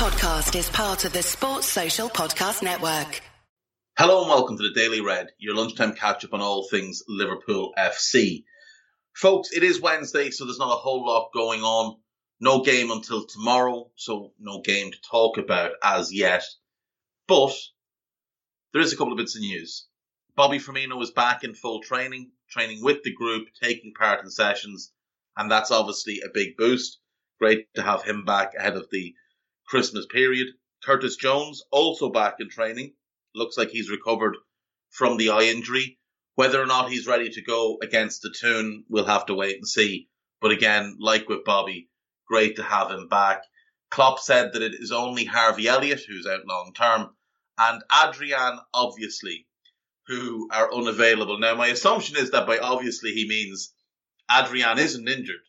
podcast is part of the Sports Social Podcast Network. Hello and welcome to the Daily Red, your lunchtime catch up on all things Liverpool FC. Folks, it is Wednesday, so there's not a whole lot going on. No game until tomorrow, so no game to talk about as yet. But there is a couple of bits of news. Bobby Firmino is back in full training, training with the group, taking part in sessions, and that's obviously a big boost. Great to have him back ahead of the Christmas period. Curtis Jones also back in training. Looks like he's recovered from the eye injury. Whether or not he's ready to go against the Toon, we'll have to wait and see. But again, like with Bobby, great to have him back. Klopp said that it is only Harvey Elliott who's out long term, and Adrian, obviously, who are unavailable. Now, my assumption is that by obviously he means Adrian isn't injured.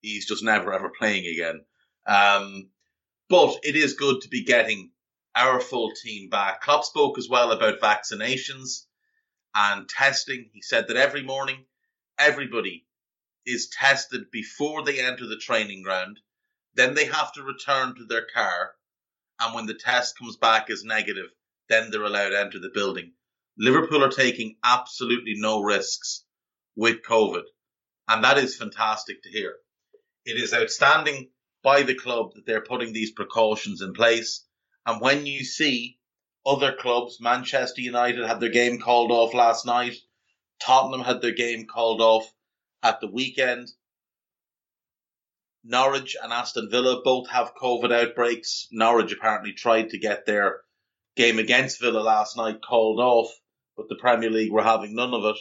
He's just never ever playing again. Um, but it is good to be getting our full team back. Klopp spoke as well about vaccinations and testing. He said that every morning, everybody is tested before they enter the training ground. Then they have to return to their car. And when the test comes back as negative, then they're allowed to enter the building. Liverpool are taking absolutely no risks with COVID. And that is fantastic to hear. It is outstanding by the club that they're putting these precautions in place. And when you see other clubs, Manchester United had their game called off last night, Tottenham had their game called off at the weekend. Norwich and Aston Villa both have COVID outbreaks. Norwich apparently tried to get their game against Villa last night called off, but the Premier League were having none of it.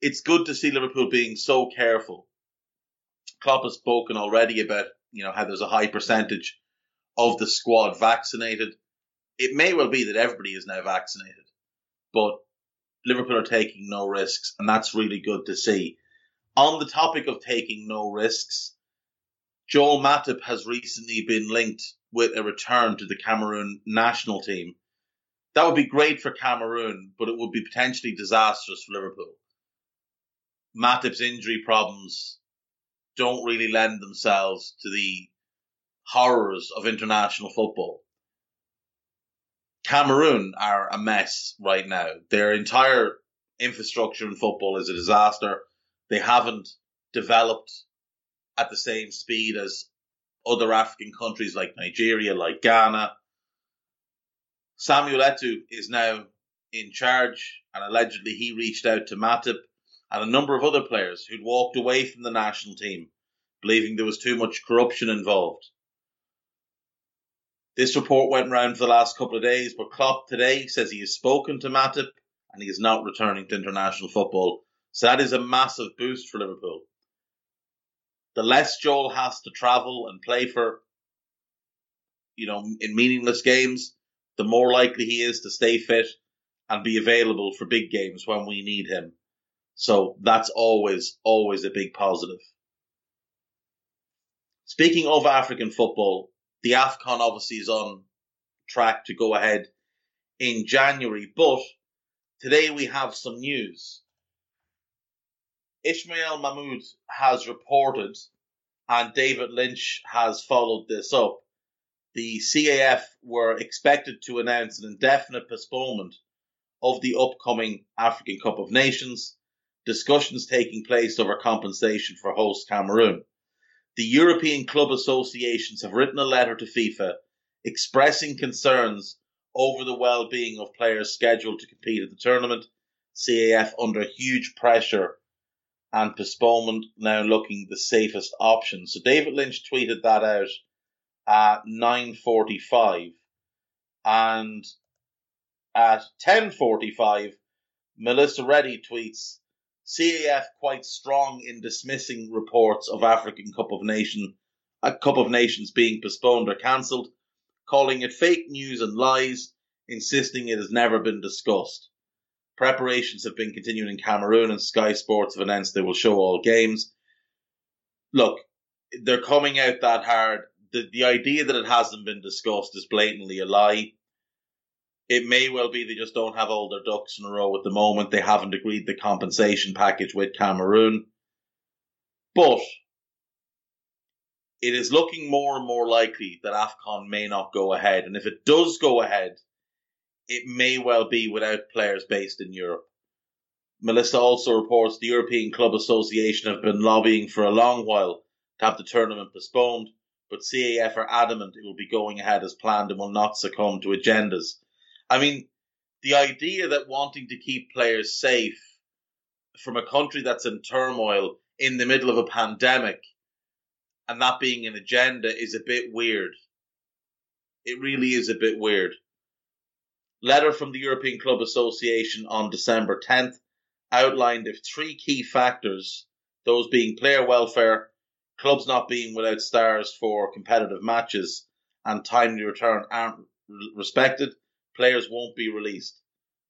It's good to see Liverpool being so careful. Klopp has spoken already about, you know, how there's a high percentage of the squad vaccinated. It may well be that everybody is now vaccinated, but Liverpool are taking no risks, and that's really good to see. On the topic of taking no risks, Joel Matip has recently been linked with a return to the Cameroon national team. That would be great for Cameroon, but it would be potentially disastrous for Liverpool. Matip's injury problems don't really lend themselves to the horrors of international football. Cameroon are a mess right now. Their entire infrastructure in football is a disaster. They haven't developed at the same speed as other African countries like Nigeria, like Ghana. Samuel Eto'o is now in charge, and allegedly he reached out to Matip and a number of other players who'd walked away from the national team, believing there was too much corruption involved. This report went round for the last couple of days, but Klopp today says he has spoken to Matip and he is not returning to international football. So that is a massive boost for Liverpool. The less Joel has to travel and play for, you know, in meaningless games, the more likely he is to stay fit and be available for big games when we need him. So that's always, always a big positive. Speaking of African football, the AFCON obviously is on track to go ahead in January, but today we have some news. Ismail Mahmoud has reported, and David Lynch has followed this up. The CAF were expected to announce an indefinite postponement of the upcoming African Cup of Nations, discussions taking place over compensation for host Cameroon. The European club associations have written a letter to FIFA expressing concerns over the well-being of players scheduled to compete at the tournament. CAF under huge pressure and postponement now looking the safest option. So David Lynch tweeted that out at 9:45 and at 10:45 Melissa Reddy tweets CAF quite strong in dismissing reports of African Cup of Nation, a Cup of Nations being postponed or cancelled, calling it fake news and lies, insisting it has never been discussed. Preparations have been continuing in Cameroon, and Sky Sports have announced they will show all games. Look, they're coming out that hard. The, the idea that it hasn't been discussed is blatantly a lie. It may well be they just don't have all their ducks in a row at the moment. They haven't agreed the compensation package with Cameroon. But it is looking more and more likely that AFCON may not go ahead. And if it does go ahead, it may well be without players based in Europe. Melissa also reports the European Club Association have been lobbying for a long while to have the tournament postponed, but CAF are adamant it will be going ahead as planned and will not succumb to agendas. I mean, the idea that wanting to keep players safe from a country that's in turmoil in the middle of a pandemic and that being an agenda is a bit weird. It really is a bit weird. Letter from the European Club Association on December 10th outlined if three key factors, those being player welfare, clubs not being without stars for competitive matches, and timely return aren't respected, players won't be released.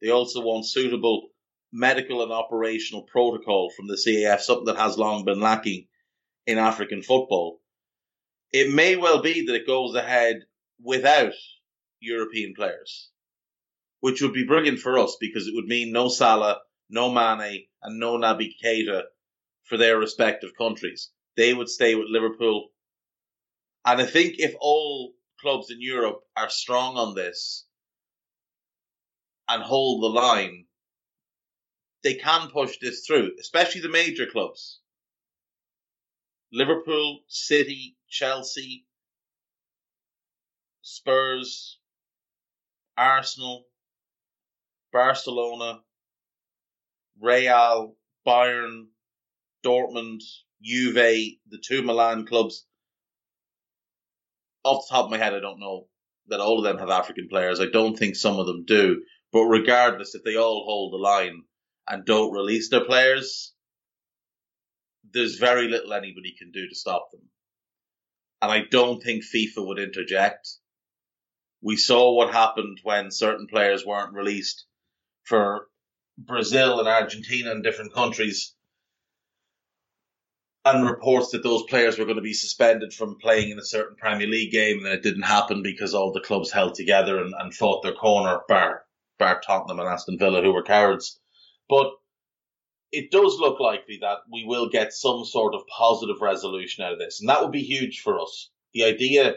They also want suitable medical and operational protocol from the CAF, something that has long been lacking in African football. It may well be that it goes ahead without European players, which would be brilliant for us because it would mean no Salah, no Mane, and no Naby Keita for their respective countries. They would stay with Liverpool. And I think if all clubs in Europe are strong on this and hold the line, they can push this through, especially the major clubs. Liverpool, City, Chelsea, Spurs, Arsenal, Barcelona, Real, Bayern, Dortmund, Juve, the two Milan clubs. Off the top of my head, I don't know that all of them have African players. I don't think some of them do. But regardless, if they all hold the line and don't release their players, there's very little anybody can do to stop them. And I don't think FIFA would interject. We saw what happened when certain players weren't released for Brazil and Argentina and different countries and reports that those players were going to be suspended from playing in a certain Premier League game, and it didn't happen because all the clubs held together and, and fought their corner, bar bar Tottenham and Aston Villa, who were cowards. But it does look likely that we will get some sort of positive resolution out of this, and that would be huge for us. The idea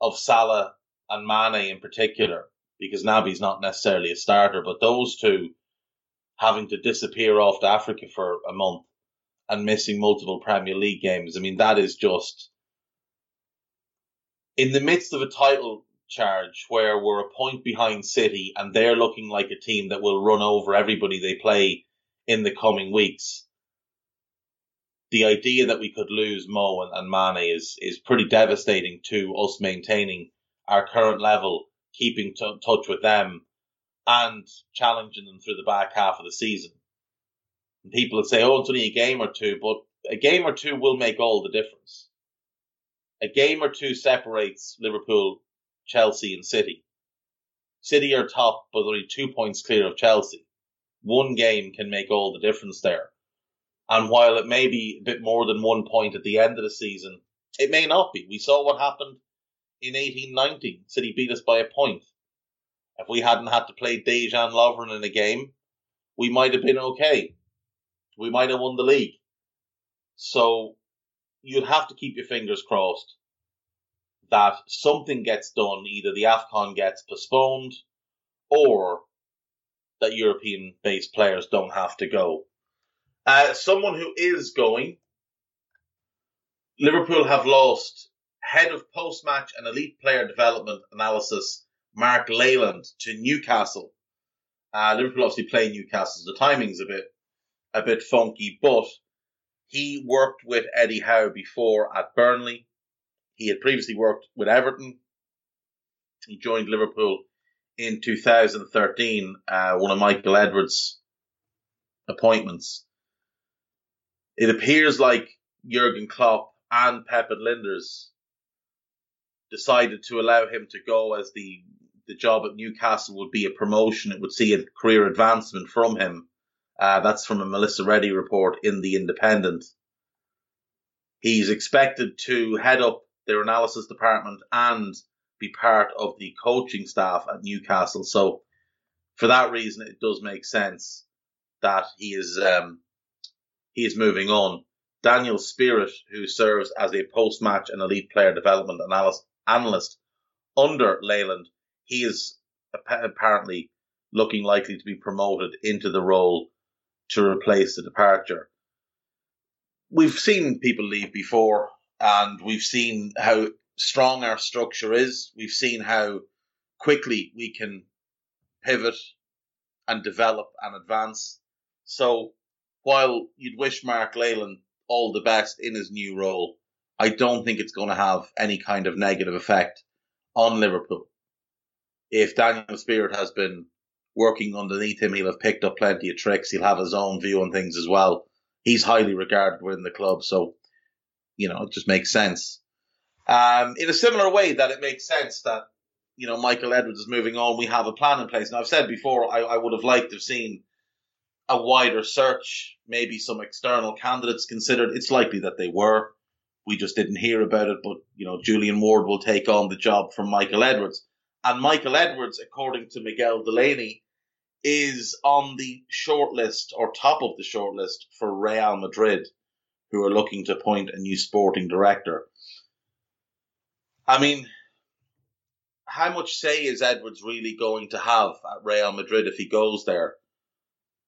of Salah and Mane in particular, because Naby's not necessarily a starter, but those two having to disappear off to Africa for a month and missing multiple Premier League games. I mean, that is just in the midst of a title charge where we're a point behind City and they're looking like a team that will run over everybody they play in the coming weeks. The idea that we could lose Mo and, and Mane is, is pretty devastating to us maintaining our current level, keeping t- touch with them and challenging them through the back half of the season. And people would say, oh, it's only a game or two, but a game or two will make all the difference. A game or two separates Liverpool, Chelsea, and City. City are top, but only two points clear of Chelsea. One game can make all the difference there. And while it may be a bit more than one point at the end of the season, it may not be. We saw what happened in 1890. City beat us by a point. If we hadn't had to play Dejan Lovren in a game, we might have been okay. We might have won the league. So you'd have to keep your fingers crossed that something gets done. Either the AFCON gets postponed or that European based players don't have to go. Uh, someone who is going, Liverpool have lost head of post match and elite player development analysis Mark Leyland to Newcastle. Uh, Liverpool obviously play Newcastle. so The timing's a bit a bit funky, but he worked with Eddie Howe before at Burnley. He had previously worked with Everton. He joined Liverpool in 2013, uh, one of Michael Edwards' appointments. It appears like Jurgen Klopp and Pep Lijnders decided to allow him to go as the the job at Newcastle would be a promotion. It would see a career advancement from him. Uh, that's from a Melissa Reddy report in The Independent. He's expected to head up their analysis department and be part of the coaching staff at Newcastle. So for that reason, it does make sense that he is um, he is moving on. Daniel Spearritt, who serves as a post-match and elite player development analyst, analyst under Leyland, he is apparently looking likely to be promoted into the role to replace the departure. We've seen people leave before, and we've seen how strong our structure is. We've seen how quickly we can pivot and develop and advance. So while you'd wish Mark Leyland all the best in his new role, I don't think it's going to have any kind of negative effect on Liverpool. If Daniel Spearritt has been working underneath him, he'll have picked up plenty of tricks. He'll have his own view on things as well. He's highly regarded within the club, so you know it just makes sense. Um, in a similar way that it makes sense that you know Michael Edwards is moving on, we have a plan in place. And I've said before, I, I would have liked to have seen a wider search, maybe some external candidates considered. It's likely that they were. We just didn't hear about it, but you know Julian Ward will take on the job from Michael Edwards. And Michael Edwards, according to Miguel Delaney, is on the shortlist or top of the shortlist for Real Madrid, who are looking to appoint a new sporting director. I mean, how much say is Edwards really going to have at Real Madrid if he goes there?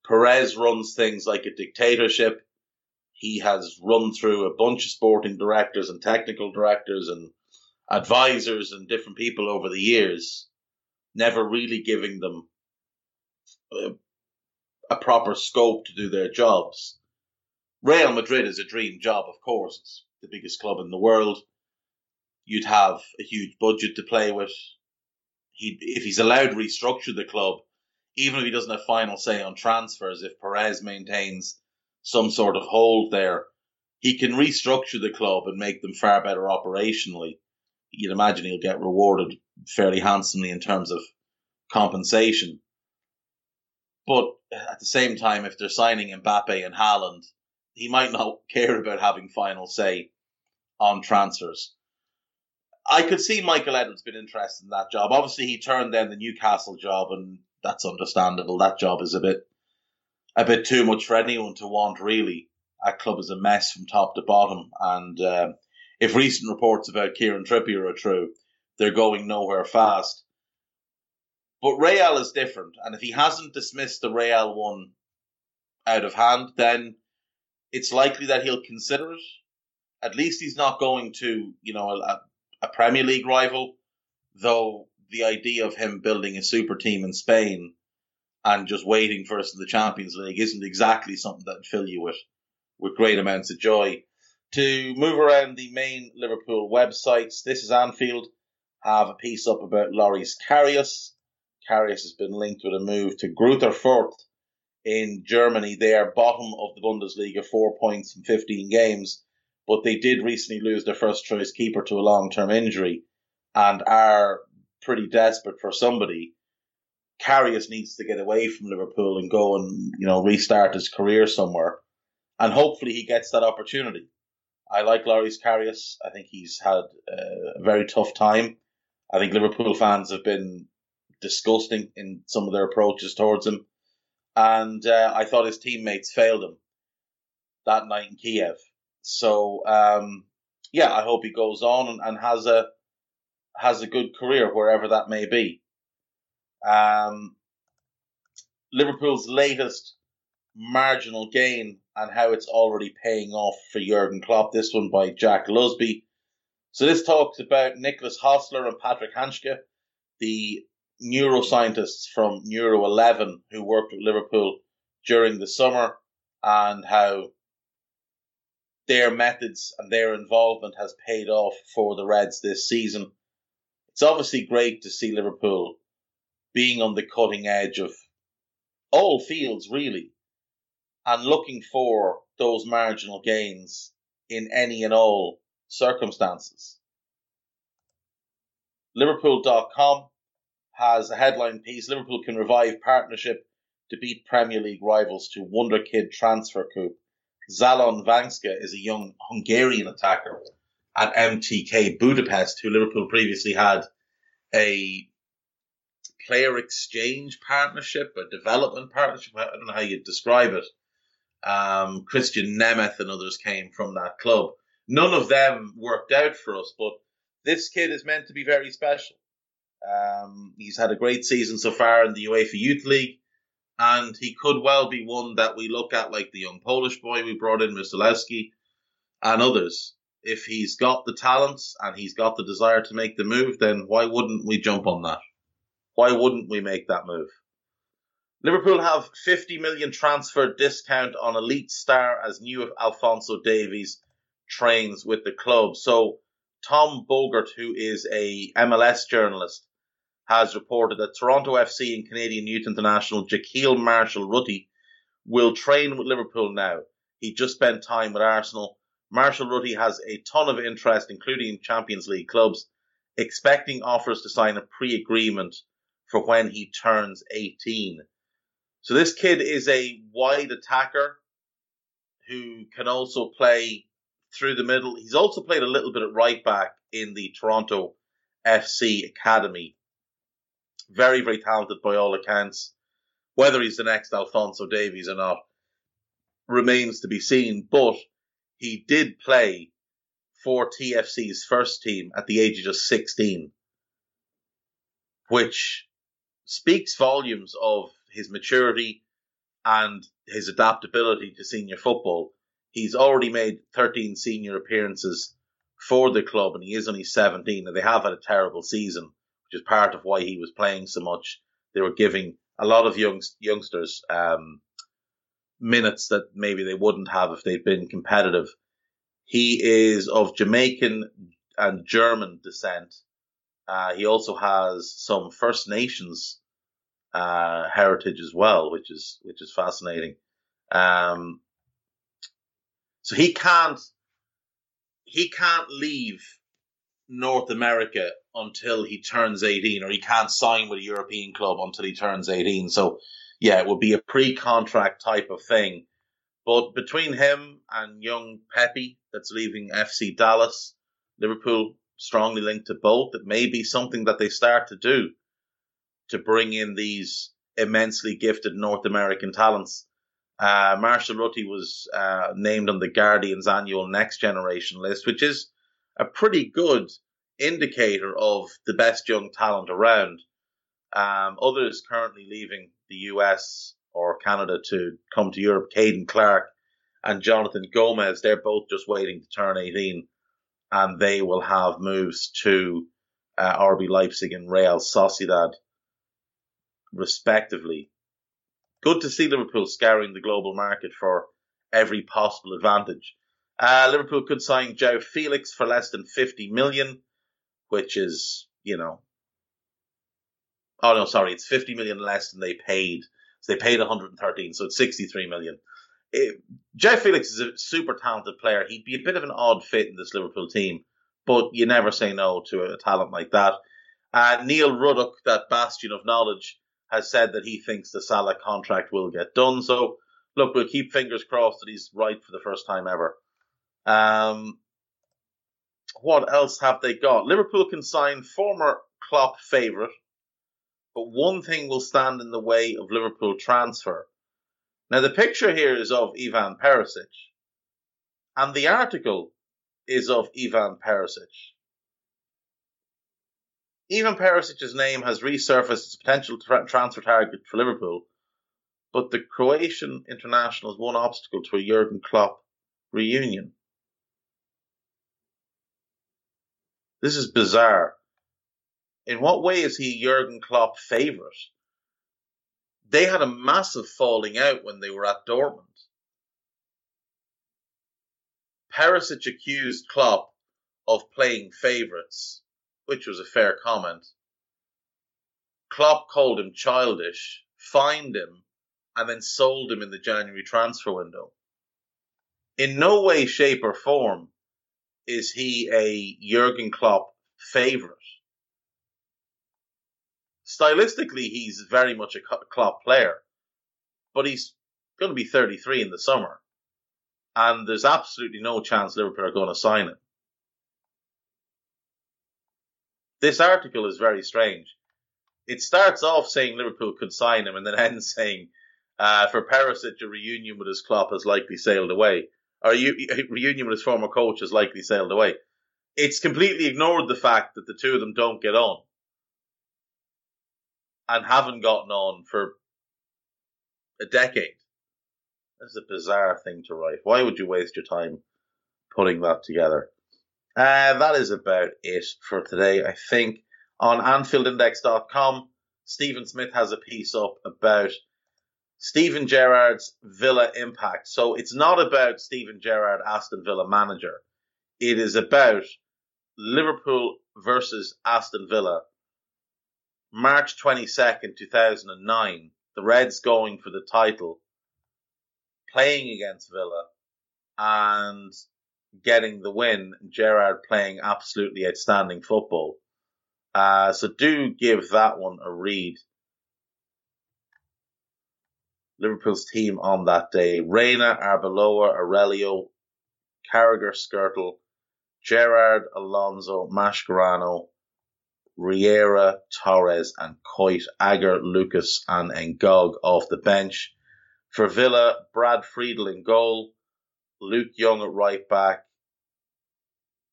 Perez runs things like a dictatorship. He has run through a bunch of sporting directors and technical directors and advisors and different people over the years, never really giving them a, a proper scope to do their jobs. Real Madrid is a dream job, of course. It's the biggest club in the world. You'd have a huge budget to play with. He, if he's allowed to restructure the club, even if he doesn't have final say on transfers, if Perez maintains some sort of hold there, he can restructure the club and make them far better operationally you'd imagine he'll get rewarded fairly handsomely in terms of compensation. But uh, at the same time, if they're signing Mbappe and Haaland, he might not care about having final say on transfers. I could see Michael Edwards been interested in that job. Obviously, he turned down the Newcastle job, and that's understandable. That job is a bit, a bit too much for anyone to want. Really, that club is a mess from top to bottom, and uh, if recent reports about Kieran Trippier are true, they're going nowhere fast. But Real is different, and if he hasn't dismissed the Real one out of hand, then it's likely that he'll consider it. At least he's not going to, you know, a, a Premier League rival, though the idea of him building a super team in Spain and just waiting for us in the Champions League isn't exactly something that would fill you with, with great amounts of joy to move around the main Liverpool websites. This is Anfield. Have a piece up about Loris Karius. Karius has been linked with a move to Greuther Fürth in Germany. They are bottom of the Bundesliga, four points in 15 games, but they did recently lose their first choice keeper to a long term injury and are pretty desperate for somebody. Karius needs to get away from Liverpool and go and, you know, restart his career somewhere. And hopefully he gets that opportunity. I like Loris Karius. I think he's had uh, a very tough time. I think Liverpool fans have been disgusting in some of their approaches towards him. And uh, I thought his teammates failed him that night in Kiev. So, um, yeah, I hope he goes on and, and, has a has a good career wherever that may be. Um, Liverpool's latest marginal gain and how it's already paying off for Jurgen Klopp. This one by Jack Lusby. So this talks about Nicholas Häusler and Patrick Hanschke, the neuroscientists from Neuro 11 who worked with Liverpool during the summer and how their methods and their involvement has paid off for the Reds this season. It's obviously great to see Liverpool being on the cutting edge of all fields, really and looking for those marginal gains in any and all circumstances. Liverpool.com has a headline piece Liverpool can revive partnership to beat Premier League rivals to Wonderkid transfer coup. Zalán Vancsa is a young Hungarian attacker at MTK Budapest, who Liverpool previously had a player exchange partnership, a development partnership. I don't know how you describe it Um, Krisztián Németh and others came from that club. None of them worked out for us, but this kid is meant to be very special. Um, he's had a great season so far in the UEFA Youth League, and he could well be one that we look at like the young Polish boy we brought in, Musiałowski, and others. If he's got the talents and he's got the desire to make the move, then why wouldn't we jump on that? Why wouldn't we make that move? Liverpool have 50 million transfer discount on elite star as new Alphonso Davies trains with the club. So Tom Bogert, who is a MLS journalist, has reported that Toronto FC and Canadian youth international Jahkeele Marshall Rutty will train with Liverpool now. He just spent time with Arsenal. Marshall Rutty has a ton of interest, including Champions League clubs, expecting offers to sign a pre-agreement for when he turns 18. So this kid is a wide attacker who can also play through the middle. He's also played a little bit at right back in the Toronto FC Academy. Very, very talented by all accounts. Whether he's the next Alphonso Davies or not remains to be seen, but he did play for TFC's first team at the age of just 16, which speaks volumes of his maturity and his adaptability to senior football. He's already made 13 senior appearances for the club and he is only 17 and they have had a terrible season, which is part of why he was playing so much. They were giving a lot of young, youngsters, um, minutes that maybe they wouldn't have if they'd been competitive. He is of Jamaican and German descent. Uh, he also has some First Nations uh, heritage as well, which is which is fascinating. Um, so he can't he can't leave North America until he turns 18, or he can't sign with a European club until he turns 18. So, yeah, it would be a pre-contract type of thing. But between him and young Pepi, that's leaving FC Dallas, Liverpool strongly linked to both. It may be something that they start to do to bring in these immensely gifted North American talents. Uh, Marshall Rutty was uh, named on the Guardian's annual Next Generation list, which is a pretty good indicator of the best young talent around. Um, others currently leaving the US or Canada to come to Europe, Caden Clark and Jonathan Gomez, they're both just waiting to turn 18 and they will have moves to uh, RB Leipzig and Real Sociedad respectively. Good to see Liverpool scouring the global market for every possible advantage. Uh, Liverpool could sign Joe Felix for less than 50 million, which is, you know, oh no, sorry, it's 50 million less than they paid. So they paid 113, so it's 63 million. It, João Felix is a super talented player. He'd be a bit of an odd fit in this Liverpool team, but you never say no to a talent like that. Uh, Neil Ruddock, that bastion of knowledge, has said that he thinks the Salah contract will get done. So, look, we'll keep fingers crossed that he's right for the first time ever. Um, what else have they got? Liverpool can sign former Klopp favourite, but one thing will stand in the way of Liverpool transfer. Now, the picture here is of Ivan Perisic, and the article is of Ivan Perisic. Ivan Perisic's name has resurfaced as a potential tra- transfer target for Liverpool, but the Croatian international is one obstacle to a Jurgen Klopp reunion. This is bizarre. In what way is he Jurgen Klopp favourite? They had a massive falling out when they were at Dortmund. Perisic accused Klopp of playing favourites which was a fair comment. Klopp called him childish, fined him, and then sold him in the January transfer window. In no way, shape, or form is he a Jurgen Klopp favourite. Stylistically, he's very much a Klopp player, but he's going to be 33 in the summer, and there's absolutely no chance Liverpool are going to sign him. this article is very strange. It starts off saying Liverpool could sign him and then ends saying Uh, for Perisic, a reunion with his club has likely sailed away. Or reunion with his former coach has likely sailed away. It's completely ignored the fact that the two of them don't get on and haven't gotten on for a decade. That's a bizarre thing to write. Why would you waste your time putting that together? Uh, that is about it for today. I think on AnfieldIndex.com, Stephen Smith has a piece up about Steven Gerrard's Villa impact. So it's not about Steven Gerrard, Aston Villa manager. It is about Liverpool versus Aston Villa. March 22nd, 2009. The Reds going for the title, playing against Villa, and getting the win. Gerrard playing absolutely outstanding football. Uh, so do give that one a read. Liverpool's team on that day. Reina, Arbeloa, Aurelio, Carragher, Skrtel, Gerrard, Alonso, Mascherano, Riera, Torres, and Kuyt, Agger, Lucas, and Ngog off the bench. For Villa, Brad Friedel in goal, Luke Young at right back.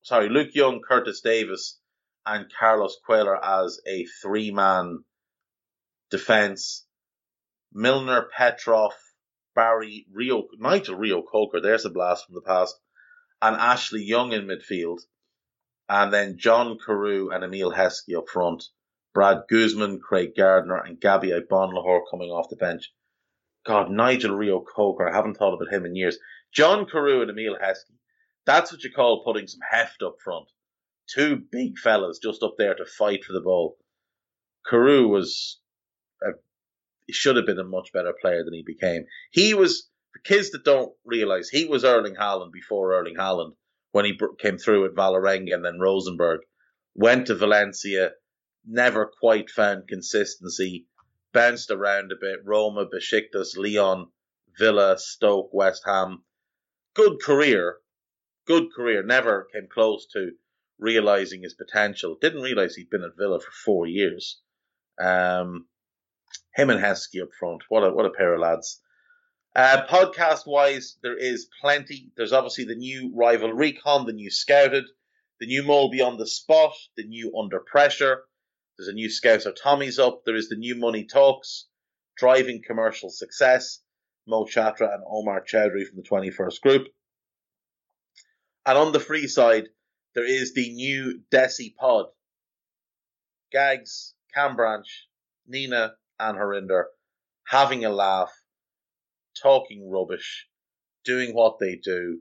Sorry, Luke Young, Curtis Davies, and Carlos Cuellar as a three man defence. Milner, Petrov, Barry, Rio, Nigel Reo-Coker, there's a blast from the past, and Ashley Young in midfield. And then John Carew and Emile Heskey up front. Brad Guzan, Craig Gardner, and Gabby Agbonlahor coming off the bench. God, Nigel Reo-Coker, I haven't thought about him in years. John Carew and Emile Heskey. That's what you call putting some heft up front. Two big fellas just up there to fight for the ball. Carew was a, he should have been a much better player than he became. He was for kids that don't realize he was Erling Haaland before Erling Haaland when he came through at Vålerenga and then Rosenborg. Went to Valencia, never quite found consistency, bounced around a bit. Roma, Besiktas, Lyon, Villa, Stoke, West Ham. Good career, good career. Never came close to realizing his potential. Didn't realize he'd been at Villa for four years. Um, him and Heskey up front. What a what a pair of lads. Uh, podcast wise, there is plenty. There's obviously the new rival recon, the new scouted, the new Mole Beyond the spot, the new under pressure. There's a new Scouser Tommy's up. There is the new Money Talks, driving commercial success. Mo Chatra and Omar Chaudhuri from the 21st group. And on the free side, there is the new Desi pod. Gags, Cam Nina, and Harinder having a laugh, talking rubbish, doing what they do.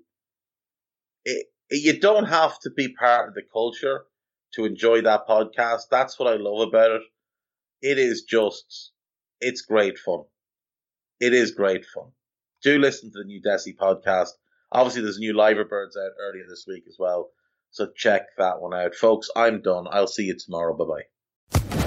It, you don't have to be part of the culture to enjoy that podcast. That's what I love about it. It is just, it's great fun. It is great fun. Do listen to the new Desi podcast. Obviously, there's a new Liver Birds out earlier this week as well. So check that one out. Folks, I'm done. I'll see you tomorrow. Bye bye.